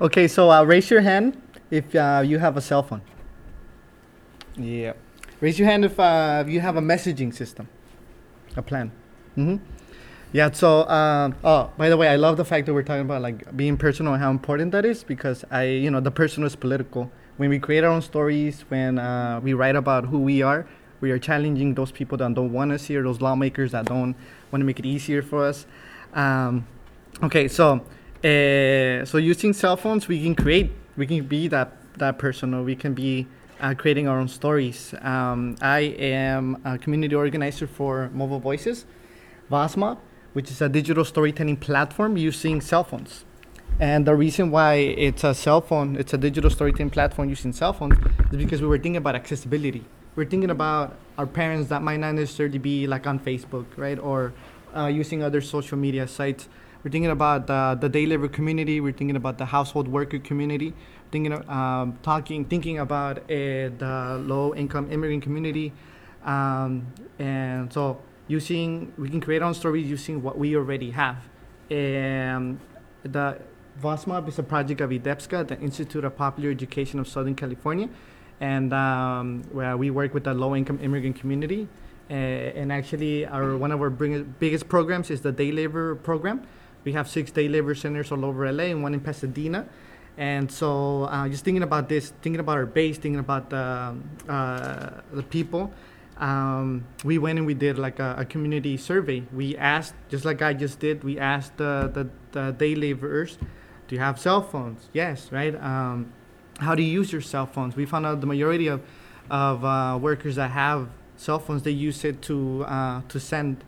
okay, so uh, raise your hand if uh, you have a cell phone. Yeah. Raise your hand if uh, you have a messaging system, a plan. Mm-hmm. Yeah. So, um, oh, by the way, I love the fact that we're talking about like being personal and how important that is because I, you know, the personal is political. When we create our own stories, when uh, we write about who we are, we are challenging those people that don't want us here, those lawmakers that don't want to make it easier for us. Um, okay, so uh, so using cell phones, we can create, we can be that that person, or we can be uh, creating our own stories. Um, I am a community organizer for Mobile Voices, VozMob, which is a digital storytelling platform using cell phones. And the reason why it's a cell phone, it's a digital storytelling platform using cell phones, is because we were thinking about accessibility. We're thinking about our parents that might not necessarily be like on Facebook, right, or uh, using other social media sites. We're thinking about uh, the day labor community. We're thinking about the household worker community. Thinking, um, talking, thinking about uh, the low-income immigrant community, um, and so using we can create our own stories using what we already have. And the VozMob is a project of IDEPSCA, the Institute of Popular Education of Southern California, and um, where we work with the low-income immigrant community. Uh, and actually, our one of our biggest programs is the day labor program. We have six day labor centers all over LA and one in Pasadena. And so, uh, just thinking about this, thinking about our base, thinking about the uh, the people, um, we went and we did like a, a community survey. We asked, just like I just did, we asked the, the, the day laborers, do you have cell phones? Yes, right? Um, how do you use your cell phones? We found out the majority of, of uh, workers that have cell phones, they use it to, uh, to send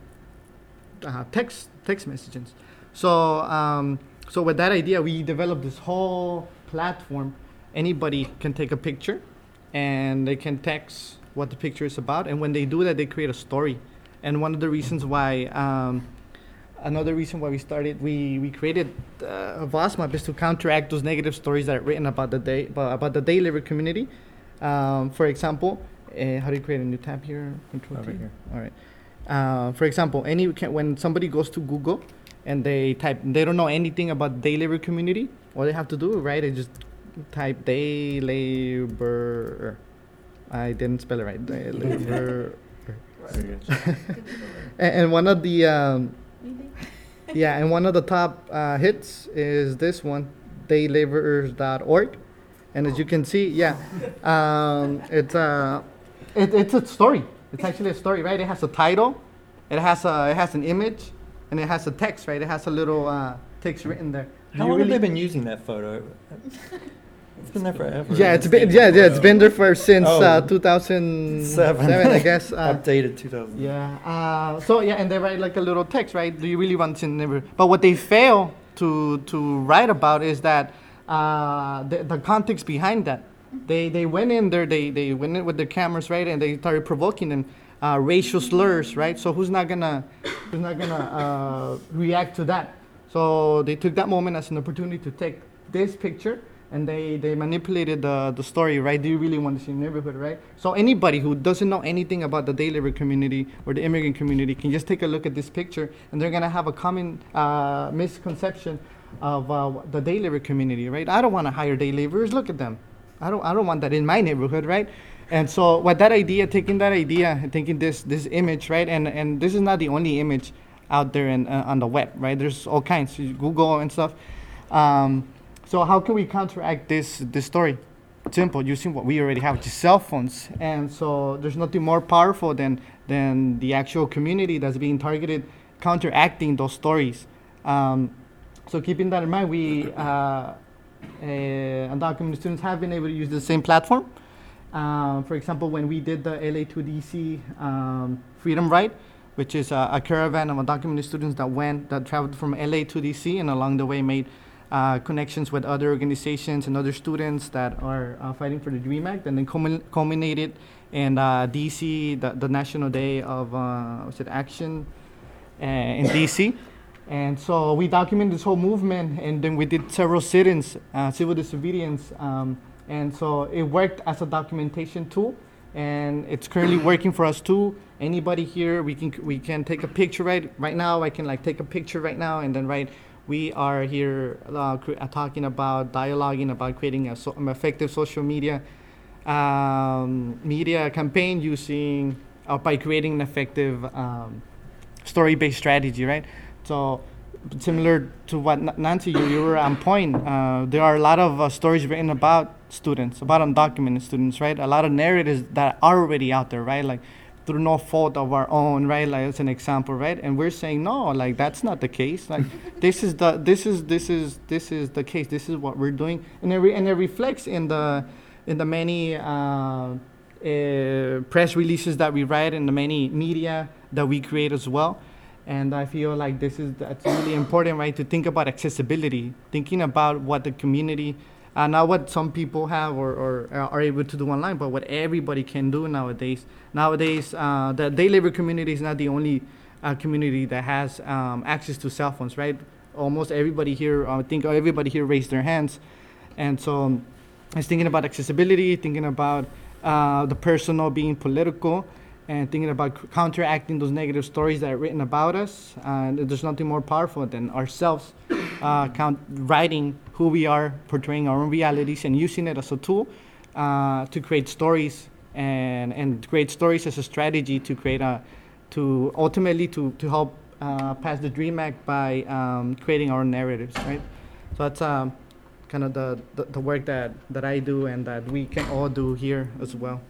uh, text, text messages. So, um, so with that idea, we developed this whole platform. Anybody can take a picture and they can text what the picture is about. And when they do that, they create a story. And one of the reasons why, um, another reason why we started, we, we created uh, VozMob is to counteract those negative stories that are written about the day, about, about the day labor community. Um, for example, uh, how do you create a new tab here? Control Over T? here. All right. Uh, for example, any can, when somebody goes to Google and they type, they don't know anything about day labor community. All they have to do, right, is just type day labor. I didn't spell it right. Day labor. Very and, and one of the um, yeah, and one of the top uh, hits is this one, daylaborers.org. And as you can see, yeah, um, it's a it, it's a story. It's actually a story, right? It has a title, it has a it has an image, and it has a text, right? It has a little uh, text written there. How long really- have they been using that photo? It's been there forever. Yeah, it's been yeah, yeah, it's been there for since uh, Oh. 2007, Seven. I guess. Uh, Updated 2000. Yeah. Uh, so yeah, and they write like a little text, right? Do you really want to never? But what they fail to to write about is that uh, the, the context behind that. They they went in there. They they went in with their cameras, right? And they started provoking them. Uh, racial slurs, right? So who's not gonna who's not gonna uh, react to that? So they took that moment as an opportunity to take this picture and they, they manipulated the, the story, right? Do you really want to see neighborhood, right? So anybody who doesn't know anything about the day labor community or the immigrant community can just take a look at this picture and they're gonna have a common uh, misconception of uh, the day labor community, right? I don't want to hire day laborers. Look at them. I don't, I don't want that in my neighborhood, right? And so, what that idea, taking that idea, and taking this this image, right? And and this is not the only image out there in, uh, on the web, right? There's all kinds, Google and stuff. Um, so how can we counteract this this story? Simple, using what we already have, which cell phones. And so there's nothing more powerful than than the actual community that's being targeted, counteracting those stories. Um, so keeping that in mind, we uh, uh, undocumented students have been able to use the same platform. Um, for example, when we did the LA to DC um, Freedom Ride, which is a, a caravan of undocumented students that went, that traveled from LA to DC and along the way made uh, connections with other organizations and other students that are uh, fighting for the DREAM Act, and then culmin- culminated in uh, DC, the, the National Day of uh, was it Action uh, in DC. And so we documented this whole movement, and then we did several sit-ins, uh, civil disobedience, um, and so it worked as a documentation tool, and it's currently working for us too. Anybody here, we can we can take a picture right right now. I can like take a picture right now, and then write, we are here uh, cre- uh, talking about dialoguing about creating a so- an effective social media um, media campaign using uh, by creating an effective um, story-based strategy, right? So similar to what Nancy you, you were on point. Uh, there are a lot of uh, stories written about students, about undocumented students, right? A lot of narratives that are already out there, right? Like through no fault of our own, right? Like as an example, right? And we're saying no, like that's not the case. Like this is the this is this is this is the case. This is what we're doing, and it re- and it reflects in the in the many. Uh, uh, press releases that we write and the many media that we create as well and I feel like this is that's really important, right? To think about accessibility, thinking about what the community, uh, not what some people have or, or uh, are able to do online, but what everybody can do nowadays. Nowadays, uh, the day labor community is not the only uh, community that has um, access to cell phones, right? Almost everybody here, I think everybody here raised their hands, and so um, I was thinking about accessibility, thinking about uh, the personal being political and thinking about counteracting those negative stories that are written about us. And there's nothing more powerful than ourselves uh, count, writing who we are, portraying our own realities, and using it as a tool uh, to create stories and, and create stories as a strategy to create a to ultimately to, to help uh, pass the dream act by um, creating our narratives right so that's um, kind of the, the, the work that, that i do and that we can all do here as well